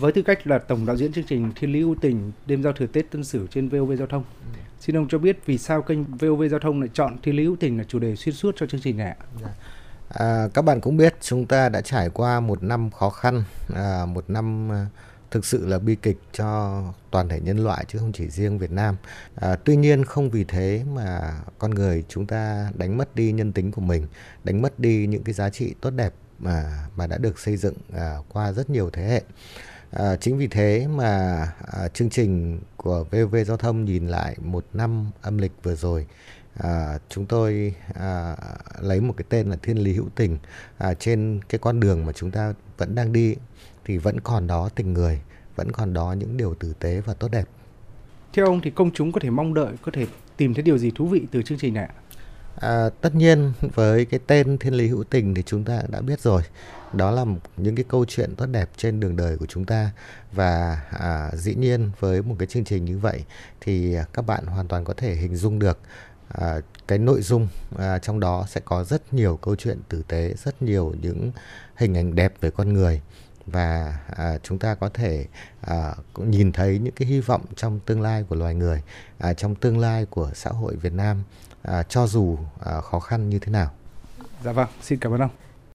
Với tư cách là tổng đạo diễn chương trình Thiên lý ưu tình đêm giao thừa Tết Tân Sửu trên VOV Giao thông, ừ. xin ông cho biết vì sao kênh VOV Giao thông lại chọn Thiên lý ưu tình là chủ đề xuyên suốt cho chương trình này ạ? Dạ. À, các bạn cũng biết chúng ta đã trải qua một năm khó khăn, à, một năm à, thực sự là bi kịch cho toàn thể nhân loại chứ không chỉ riêng Việt Nam. À, tuy nhiên không vì thế mà con người chúng ta đánh mất đi nhân tính của mình, đánh mất đi những cái giá trị tốt đẹp mà mà đã được xây dựng à, qua rất nhiều thế hệ. À, chính vì thế mà à, chương trình của VV Giao thông nhìn lại một năm âm lịch vừa rồi à, chúng tôi à, lấy một cái tên là thiên lý hữu tình à, trên cái con đường mà chúng ta vẫn đang đi thì vẫn còn đó tình người vẫn còn đó những điều tử tế và tốt đẹp. Theo ông thì công chúng có thể mong đợi có thể tìm thấy điều gì thú vị từ chương trình này À, tất nhiên với cái tên thiên lý hữu tình thì chúng ta đã biết rồi. Đó là những cái câu chuyện tốt đẹp trên đường đời của chúng ta. Và à, dĩ nhiên với một cái chương trình như vậy thì các bạn hoàn toàn có thể hình dung được à, cái nội dung à, trong đó sẽ có rất nhiều câu chuyện tử tế rất nhiều những hình ảnh đẹp về con người và à, chúng ta có thể à, cũng nhìn thấy những cái hy vọng trong tương lai của loài người à, trong tương lai của xã hội Việt Nam à, cho dù à, khó khăn như thế nào. Dạ vâng, xin cảm ơn ông.